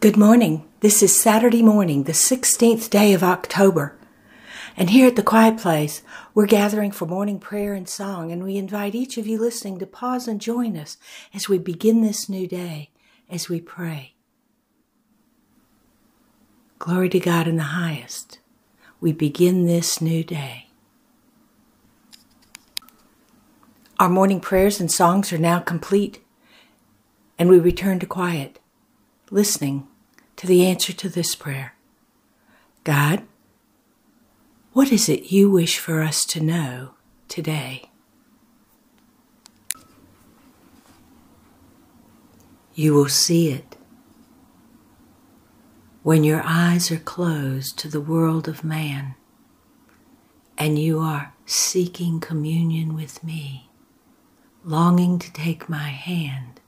Good morning. This is Saturday morning, the 16th day of October. And here at the Quiet Place, we're gathering for morning prayer and song, and we invite each of you listening to pause and join us as we begin this new day, as we pray. Glory to God in the highest. We begin this new day. Our morning prayers and songs are now complete, and we return to quiet listening to the answer to this prayer God, what is it you wish for us to know today? You will see it when your eyes are closed to the world of man and you are seeking communion with me, longing to take my hand,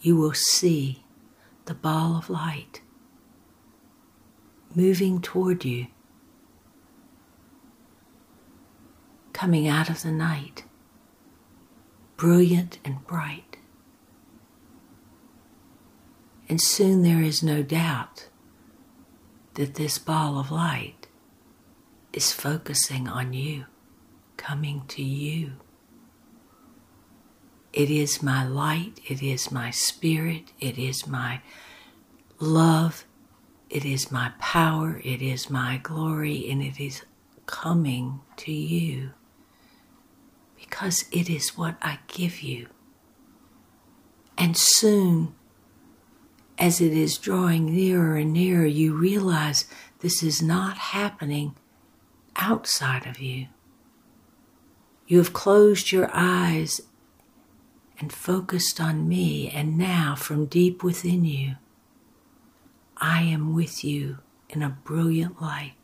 you will see the ball of light moving toward you, coming out of the night, brilliant and bright. And soon there is no doubt that this ball of light is focusing on you, coming to you. It is my light, it is my spirit, it is my love, it is my power, it is my glory, and it is coming to you because it is what I give you. And soon, as it is drawing nearer and nearer, you realize this is not happening outside of you. You have closed your eyes and focused on me, and now from deep within you, I am with you in a brilliant light,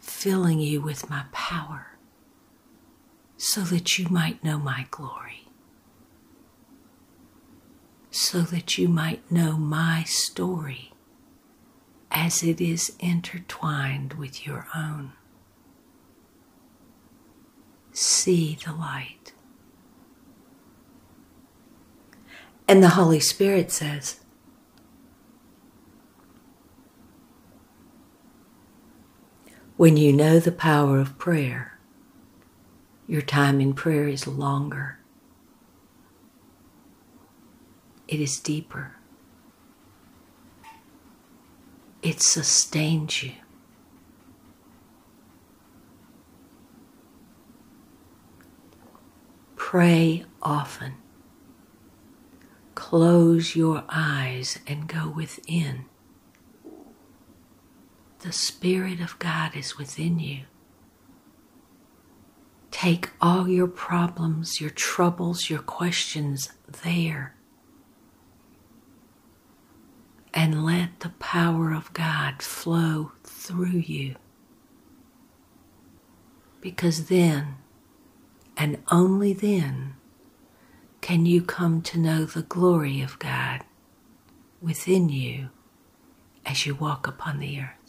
filling you with my power so that you might know my glory, so that you might know my story as it is intertwined with your own. See the light. And the Holy Spirit says, When you know the power of prayer, your time in prayer is longer. It is deeper. It sustains you. Pray often close your eyes and go within. The Spirit of God is within you. Take all your problems, your troubles, your questions there. And let the power of God flow through you. Because then, and only then, can you come to know the glory of God within you as you walk upon the earth.